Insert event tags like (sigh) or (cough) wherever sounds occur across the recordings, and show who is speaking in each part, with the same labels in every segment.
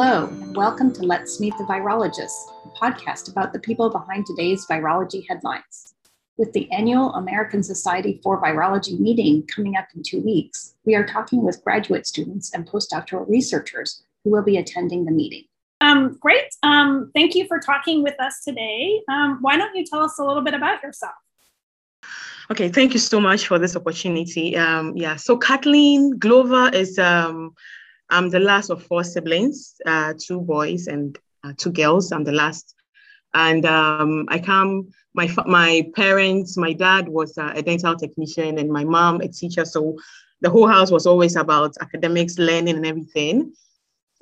Speaker 1: Hello, and welcome to Let's Meet the Virologists, a podcast about the people behind today's virology headlines. With the annual American Society for Virology meeting coming up in two weeks, we are talking with graduate students and postdoctoral researchers who will be attending the meeting.
Speaker 2: Um, great. Um, thank you for talking with us today. Um, why don't you tell us a little bit about yourself?
Speaker 3: Okay, thank you so much for this opportunity. Um, yeah, so Kathleen Glover is um, I'm the last of four siblings, uh, two boys and uh, two girls. I'm the last, and um, I come. My my parents, my dad was a dental technician, and my mom a teacher. So the whole house was always about academics, learning, and everything.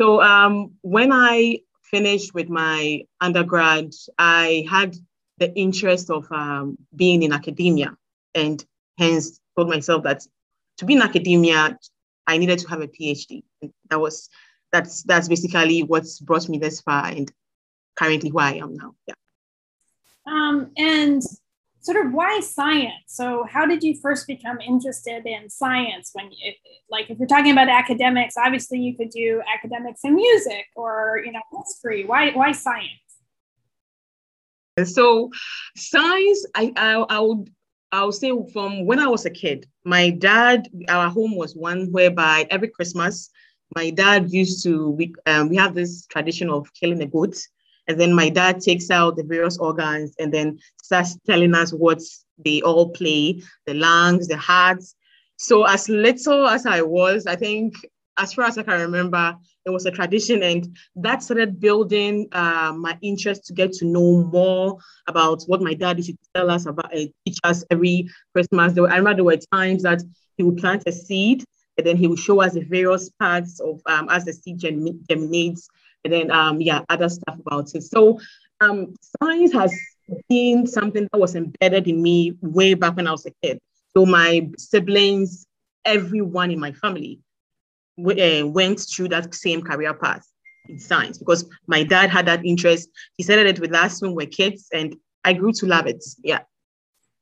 Speaker 3: So um, when I finished with my undergrad, I had the interest of um, being in academia, and hence told myself that to be in academia, I needed to have a PhD. And that was that's that's basically what's brought me this far and currently who I am now. Yeah.
Speaker 2: Um, and sort of why science? So how did you first become interested in science? When you, like if you're talking about academics, obviously you could do academics and music or you know history. Why why science?
Speaker 3: So science, I I, I would I'll say from when I was a kid, my dad, our home was one whereby every Christmas, my dad used to, we, um, we have this tradition of killing a goat. And then my dad takes out the various organs and then starts telling us what they all play the lungs, the hearts. So, as little as I was, I think as far as I can remember, it was a tradition, and that started building uh, my interest to get to know more about what my dad used to tell us about, uh, teach us every Christmas. Were, I remember there were times that he would plant a seed, and then he would show us the various parts of um, as the seed germ- germinates, and then um, yeah, other stuff about it. So um, science has been something that was embedded in me way back when I was a kid. So my siblings, everyone in my family uh, went through that same career path in science because my dad had that interest. He started it with us when we were kids, and I grew to love it. Yeah.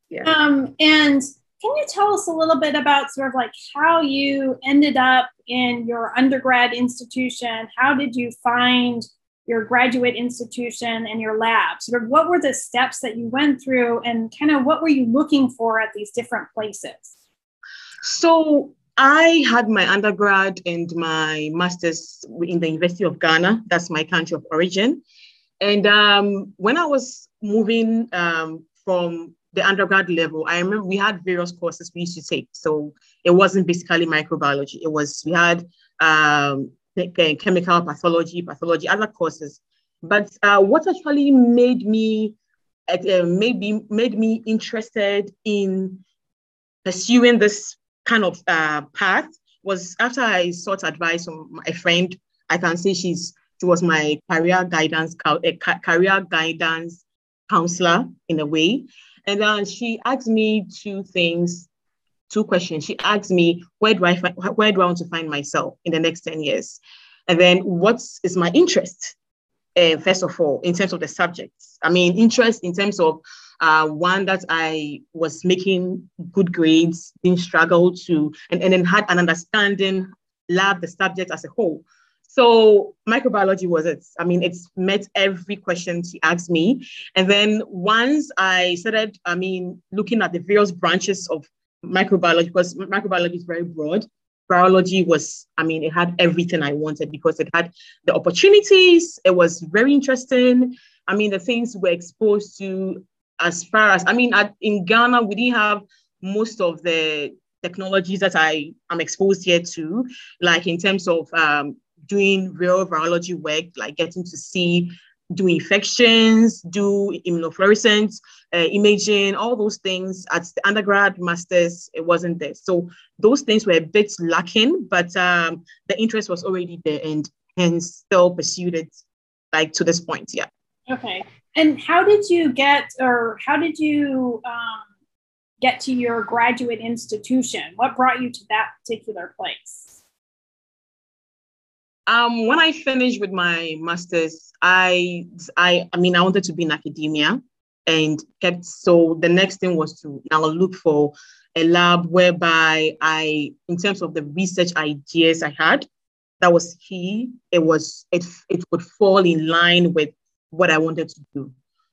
Speaker 2: Yeah. Um, and can you tell us a little bit about sort of like how you ended up in your undergrad institution? How did you find your graduate institution and your lab? Sort of what were the steps that you went through, and kind of what were you looking for at these different places?
Speaker 3: So I had my undergrad and my master's in the University of Ghana. That's my country of origin. And um, when I was moving um, from the undergrad level, I remember we had various courses we used to take. So it wasn't basically microbiology. It was, we had um, chemical pathology, pathology, other courses. But uh, what actually made me, uh, made, me, made me interested in pursuing this kind of uh, path was after I sought advice from a friend. I can say she's she was my career guidance a career guidance counselor in a way, and then she asked me two things, two questions. She asked me where do I find, where do I want to find myself in the next ten years, and then what is my interest. Uh, first of all, in terms of the subjects, I mean, interest in terms of uh, one that I was making good grades, didn't struggle to, and, and then had an understanding, loved the subject as a whole. So microbiology was it. I mean, it's met every question she asked me. And then once I started, I mean, looking at the various branches of microbiology, because microbiology is very broad. Virology was, I mean, it had everything I wanted because it had the opportunities. It was very interesting. I mean, the things we're exposed to as far as I mean, at, in Ghana, we didn't have most of the technologies that I am exposed here to, like in terms of um, doing real virology work, like getting to see, do infections, do immunofluorescence, uh, imaging, all those things. At the undergrad, masters, it wasn't there. So those things were a bit lacking, but um, the interest was already there and hence still pursued it like to this point. Yeah.
Speaker 2: Okay. And how did you get, or how did you um, get to your graduate institution? What brought you to that particular place?
Speaker 3: Um, when I finished with my master's, I, I, I mean, I wanted to be in academia, and kept. So the next thing was to now look for a lab whereby I, in terms of the research ideas I had, that was key. It was it it would fall in line with what I wanted to do.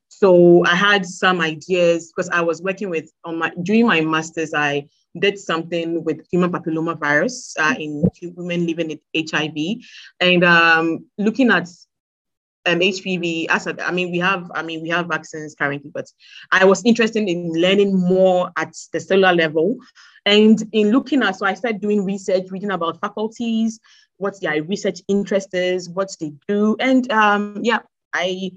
Speaker 3: So I had some ideas because I was working with on my during my masters. I did something with human papilloma virus uh, in women living with HIV, and um, looking at um, HPV. As a, I mean, we have I mean we have vaccines currently, but I was interested in learning more at the cellular level, and in looking at. So I started doing research, reading about faculties, what their research interest is, what they do, and um, yeah, I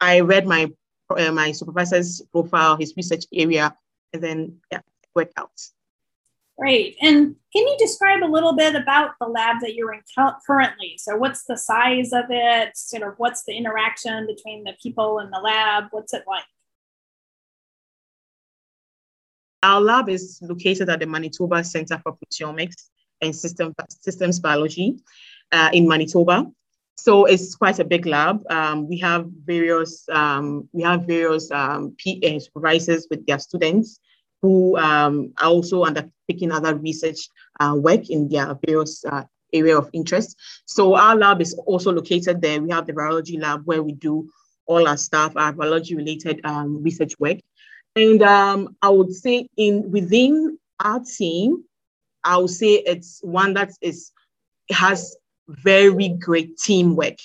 Speaker 3: I read my uh, my supervisor's profile, his research area, and then yeah, worked out.
Speaker 2: Great. And can you describe a little bit about the lab that you're in currently? So, what's the size of it? Sort of, what's the interaction between the people in the lab? What's it like?
Speaker 3: Our lab is located at the Manitoba Center for Proteomics and System, Systems Biology uh, in Manitoba. So it's quite a big lab. Um, we have various um, we have various um, PA supervisors with their students who um, are also undertaking other research uh, work in their various uh, area of interest. So our lab is also located there. We have the virology lab where we do all our stuff, our biology related um, research work. And um, I would say in within our team, I would say it's one that is has very great teamwork.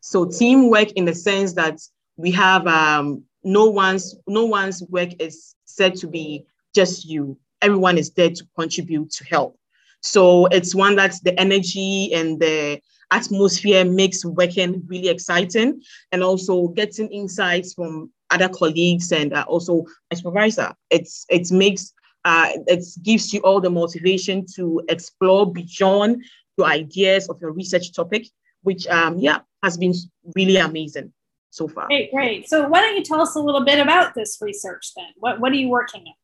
Speaker 3: So teamwork in the sense that we have um, no one's no one's work is said to be just you. Everyone is there to contribute to help. So it's one that the energy and the atmosphere makes working really exciting and also getting insights from other colleagues and uh, also my supervisor. It's it makes uh, it gives you all the motivation to explore beyond your ideas of your research topic, which um, yeah has been really amazing so far.
Speaker 2: Great, great. So why don't you tell us a little bit about this research then? What what are you working on?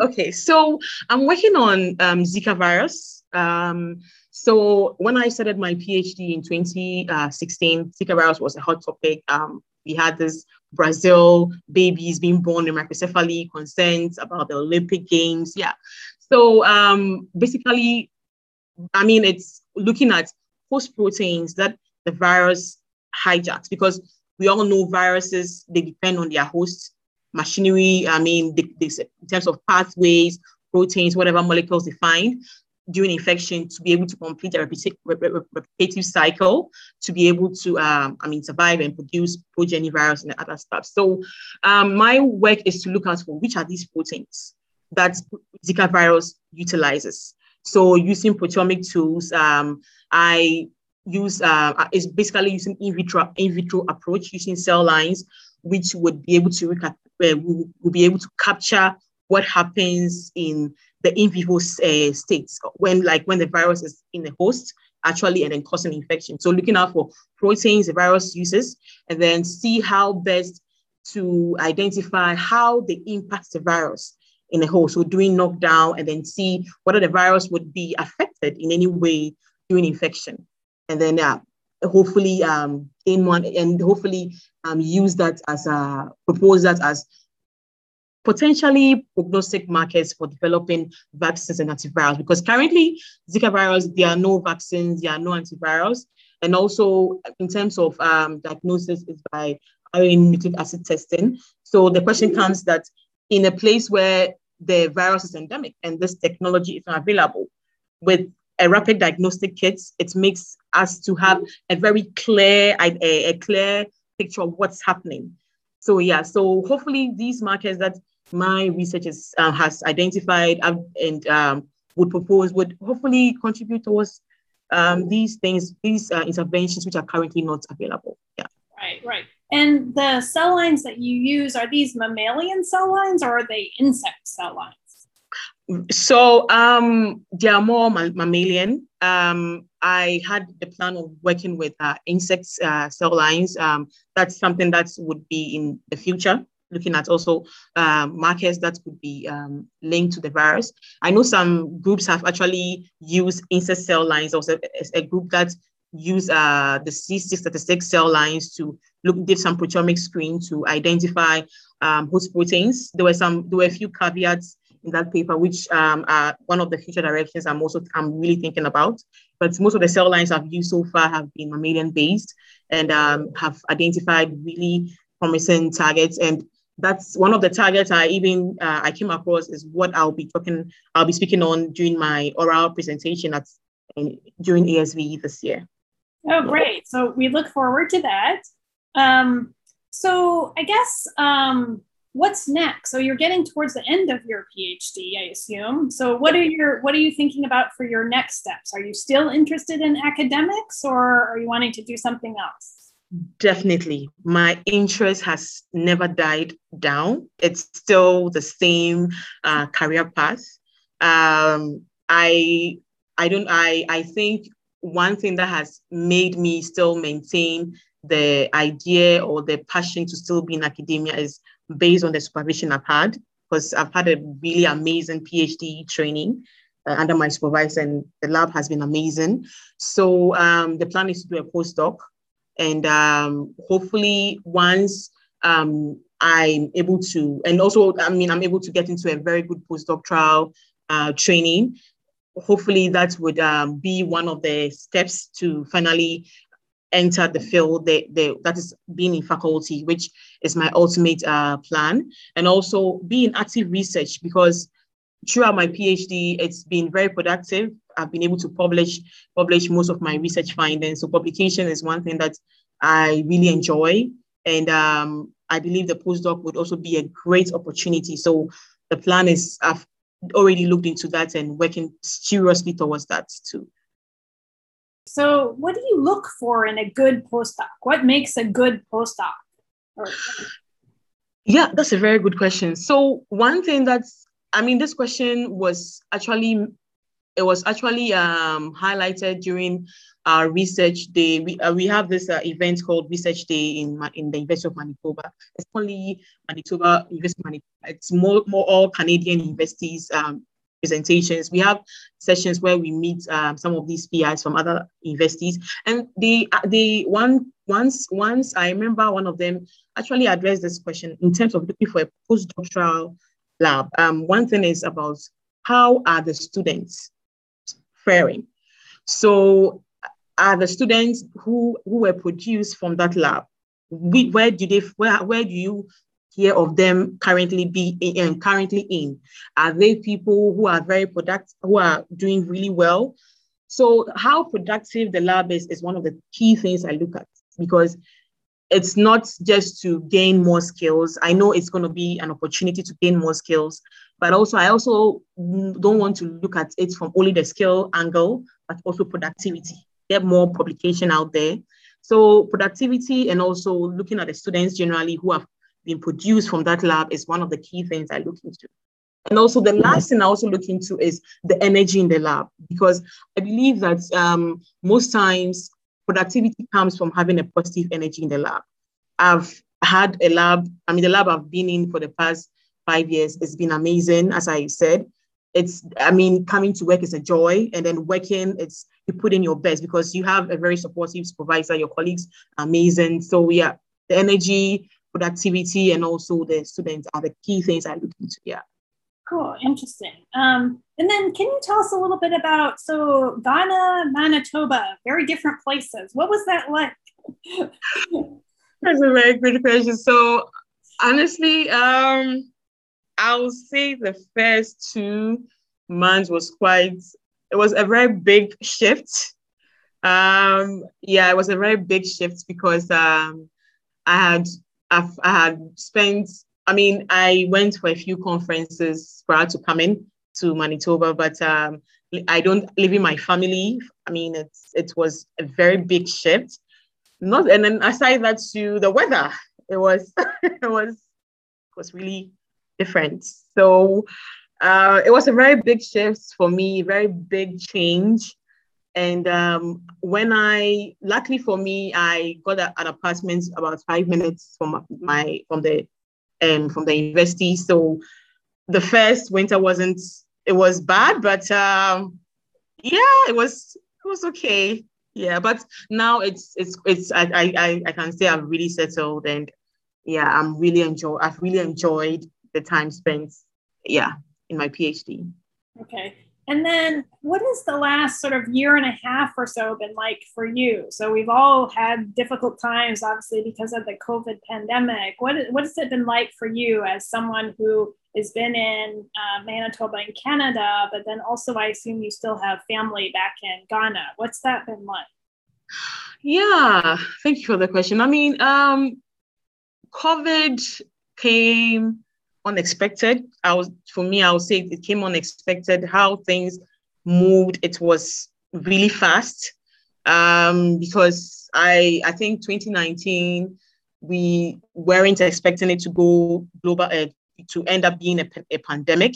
Speaker 3: Okay, so I'm working on um, Zika virus. Um, so when I started my PhD in 2016, uh, Zika virus was a hot topic. Um, we had this Brazil babies being born in microcephaly, concerns about the Olympic Games. Yeah. So um, basically, I mean, it's looking at host proteins that the virus hijacks because we all know viruses, they depend on their host machinery. I mean, they, they, in terms of pathways, proteins, whatever molecules they find during infection to be able to complete a replicative cycle to be able to, um, I mean, survive and produce progeny virus and other stuff. So um, my work is to look out for which are these proteins that Zika virus utilizes. So using proteomic tools, um, I use uh, is basically using in vitro in vitro approach using cell lines, which would be able to recap, uh, will, be able to capture what happens in the in vivo uh, states when like when the virus is in the host actually and then causing infection. So looking out for proteins the virus uses and then see how best to identify how they impact the virus in a whole. So doing knockdown and then see whether the virus would be affected in any way during infection. And then uh, hopefully um, in one and hopefully um, use that as a propose that as potentially prognostic markers for developing vaccines and antivirals because currently Zika virus, there are no vaccines, there are no antivirals. And also in terms of um, diagnosis is by RNA nucleic acid testing. So the question comes that in a place where the virus is endemic and this technology is not available. With a rapid diagnostic kit, it makes us to have a very clear, a, a clear picture of what's happening. So yeah, so hopefully these markers that my research is, uh, has identified and um, would propose would hopefully contribute towards um, these things, these uh, interventions which are currently not available. Yeah.
Speaker 2: Right, right. And the cell lines that you use, are these mammalian cell lines or are they insect cell lines?
Speaker 3: So um, they are more mammalian. Um, I had the plan of working with uh, insect uh, cell lines. Um, that's something that would be in the future, looking at also um, markers that could be um, linked to the virus. I know some groups have actually used insect cell lines, also a, a group that use uh, the C636 cell lines to look did some proteomic screen to identify um, host proteins. There were some there were a few caveats in that paper, which um, are one of the future directions I'm also I'm really thinking about. But most of the cell lines I've used so far have been mammalian based and um, have identified really promising targets. And that's one of the targets I even uh, I came across is what I'll be talking I'll be speaking on during my oral presentation at during ASV this year.
Speaker 2: Oh, great! So we look forward to that. Um, so I guess um, what's next? So you're getting towards the end of your PhD, I assume. So what are your what are you thinking about for your next steps? Are you still interested in academics, or are you wanting to do something else?
Speaker 3: Definitely, my interest has never died down. It's still the same uh, career path. Um, I I don't I I think one thing that has made me still maintain the idea or the passion to still be in academia is based on the supervision I've had, because I've had a really amazing PhD training uh, under my supervisor, and the lab has been amazing. So um, the plan is to do a postdoc, and um, hopefully once um, I'm able to, and also I mean I'm able to get into a very good postdoctoral uh, training. Hopefully that would um, be one of the steps to finally enter the field that is being in faculty, which is my ultimate uh, plan. And also be in active research because throughout my PhD, it's been very productive. I've been able to publish publish most of my research findings. So publication is one thing that I really enjoy. And um, I believe the postdoc would also be a great opportunity. So the plan is I've already looked into that and working seriously towards that too.
Speaker 2: So, what do you look for in a good postdoc? What makes a good postdoc?
Speaker 3: yeah, that's a very good question. So, one thing that's, I mean, this question was actually, it was actually um, highlighted during our research day. We, uh, we have this uh, event called Research Day in, in the University of Manitoba. It's only Manitoba, University Manitoba. It's more, more all Canadian universities um, presentations. We have sessions where we meet um, some of these PIs from other universities, and they they one once once I remember one of them actually addressed this question in terms of looking for a postdoctoral lab. Um, one thing is about how are the students faring. So are the students who who were produced from that lab we, where do they where, where do you hear of them currently be in, currently in? Are they people who are very productive, who are doing really well? So how productive the lab is is one of the key things I look at because it's not just to gain more skills. I know it's going to be an opportunity to gain more skills, but also I also don't want to look at it from only the skill angle, but also productivity. Get more publication out there. So productivity and also looking at the students generally who have being produced from that lab is one of the key things I look into. And also the last thing I also look into is the energy in the lab, because I believe that um, most times productivity comes from having a positive energy in the lab. I've had a lab, I mean, the lab I've been in for the past five years, it's been amazing, as I said. It's, I mean, coming to work is a joy, and then working, it's you put in your best because you have a very supportive supervisor, your colleagues, amazing. So yeah, the energy, productivity and also the students are the key things I look into. Yeah.
Speaker 2: Cool, interesting. Um, and then can you tell us a little bit about so Ghana, Manitoba, very different places. What was that like? (laughs)
Speaker 3: That's a very good question. So honestly, um, I would say the first two months was quite it was a very big shift. Um, yeah, it was a very big shift because um, I had I've, I had spent, I mean, I went for a few conferences prior to coming to Manitoba, but um, I don't live in my family. I mean, it's it was a very big shift. Not and then aside that to the weather, it was (laughs) it was it was really different. So uh, it was a very big shift for me, very big change. And um, when I, luckily for me, I got a, an apartment about five minutes from my from the um, from the university. So the first winter wasn't it was bad, but um, yeah, it was it was okay. Yeah, but now it's it's it's I I I can say I've really settled and yeah, I'm really enjoy I've really enjoyed the time spent. Yeah, in my PhD.
Speaker 2: Okay. And then what has the last sort of year and a half or so been like for you? So we've all had difficult times, obviously, because of the COVID pandemic. What, what has it been like for you as someone who has been in uh, Manitoba in Canada, but then also I assume you still have family back in Ghana. What's that been like?
Speaker 3: Yeah, thank you for the question. I mean, um, COVID came unexpected. I was for me, I would say it came unexpected. How things moved, it was really fast. Um, because I I think 2019 we weren't expecting it to go global uh, to end up being a, a pandemic.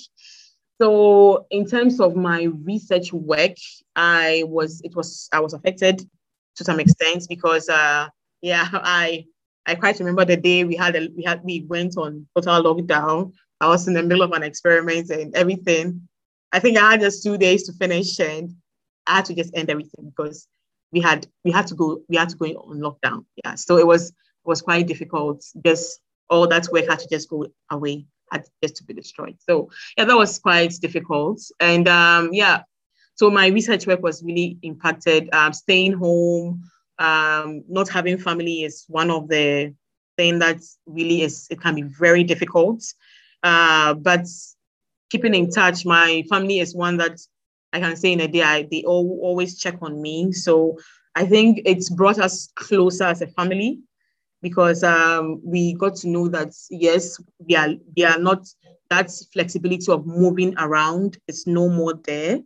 Speaker 3: So in terms of my research work, I was it was I was affected to some extent because uh yeah (laughs) I I quite remember the day we had a, we had we went on total lockdown. I was in the middle of an experiment and everything. I think I had just two days to finish and I had to just end everything because we had we had to go we had to go on lockdown. Yeah, so it was it was quite difficult. Just all that work had to just go away had just to be destroyed. So yeah, that was quite difficult. And um, yeah, so my research work was really impacted. Um, staying home, um, not having family is one of the things that really is it can be very difficult. Uh, but keeping in touch, my family is one that I can say in a day I, they all, always check on me. So I think it's brought us closer as a family because um, we got to know that yes, we are we are not that flexibility of moving around is no more there,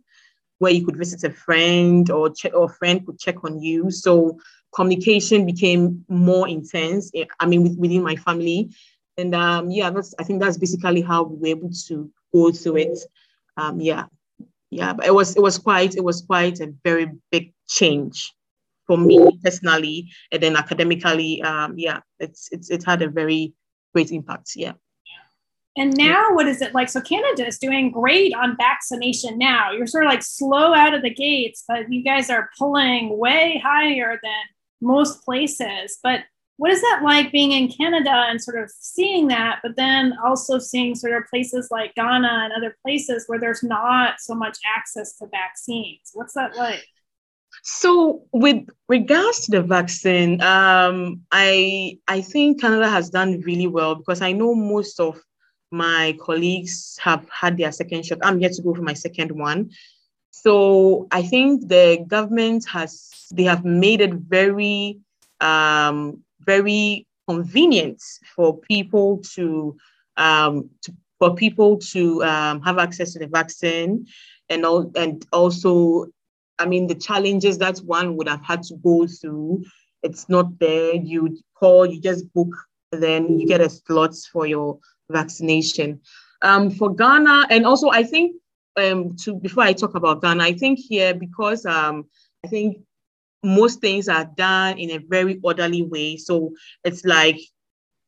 Speaker 3: where you could visit a friend or check or a friend could check on you. So communication became more intense. Eh, I mean, within my family, and um, yeah, that's I think that's basically how we were able to go through it. Um, yeah, yeah, but it was it was quite it was quite a very big change for me personally, and then academically, um, yeah, it's it's it had a very great impact. Yeah.
Speaker 2: And now, what is it like? So Canada is doing great on vaccination now. You're sort of like slow out of the gates, but you guys are pulling way higher than most places. But what is that like being in Canada and sort of seeing that, but then also seeing sort of places like Ghana and other places where there's not so much access to vaccines? What's that like?
Speaker 3: So, with regards to the vaccine, um, I I think Canada has done really well because I know most of my colleagues have had their second shot. I'm yet to go for my second one. So I think the government has they have made it very um, very convenient for people to um, to for people to um, have access to the vaccine and all and also I mean, the challenges that one would have had to go through, it's not there. You call, you just book, then you get a slot for your vaccination. Um, for Ghana, and also I think um, to before I talk about Ghana, I think here because um, I think most things are done in a very orderly way. So it's like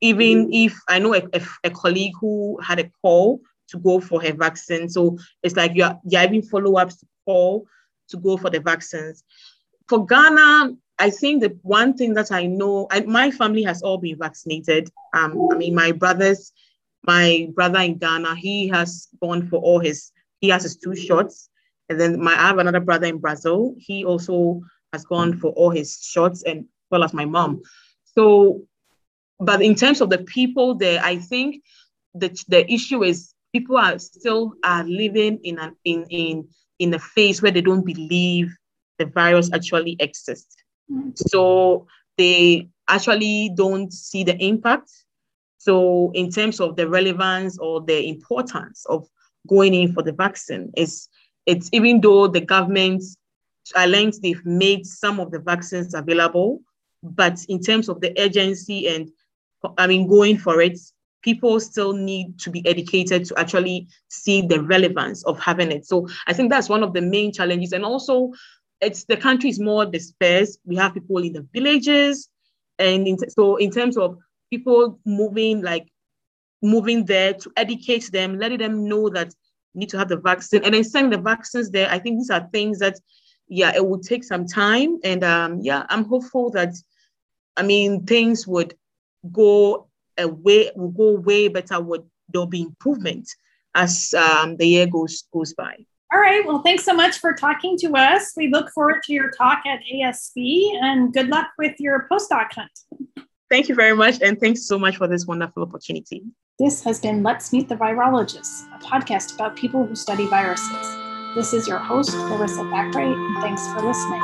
Speaker 3: even if I know a, a, a colleague who had a call to go for her vaccine, so it's like you're, you're having follow ups to call to go for the vaccines. For Ghana, I think the one thing that I know, I, my family has all been vaccinated. Um, I mean, my brothers, my brother in Ghana, he has gone for all his, he has his two shots. And then my, I have another brother in Brazil. He also has gone for all his shots and well as my mom. So, but in terms of the people there, I think the, the issue is people are still are living in an in in in a phase where they don't believe the virus actually exists. Mm-hmm. So they actually don't see the impact. So in terms of the relevance or the importance of going in for the vaccine, is it's even though the government I learned they've made some of the vaccines available, but in terms of the urgency and I mean going for it, people still need to be educated to actually see the relevance of having it. So I think that's one of the main challenges. And also, it's the country is more dispersed. We have people in the villages, and in, so in terms of people moving, like moving there to educate them, letting them know that need to have the vaccine, and then sending the vaccines there. I think these are things that, yeah, it will take some time, and um, yeah, I'm hopeful that, I mean, things would go away, will go way better. Would there'll be improvement as um, the year goes goes by.
Speaker 2: All right. Well, thanks so much for talking to us. We look forward to your talk at ASV and good luck with your postdoc hunt.
Speaker 3: Thank you very much. And thanks so much for this wonderful opportunity.
Speaker 1: This has been Let's Meet the Virologists, a podcast about people who study viruses. This is your host, Larissa Thackeray, and thanks for listening.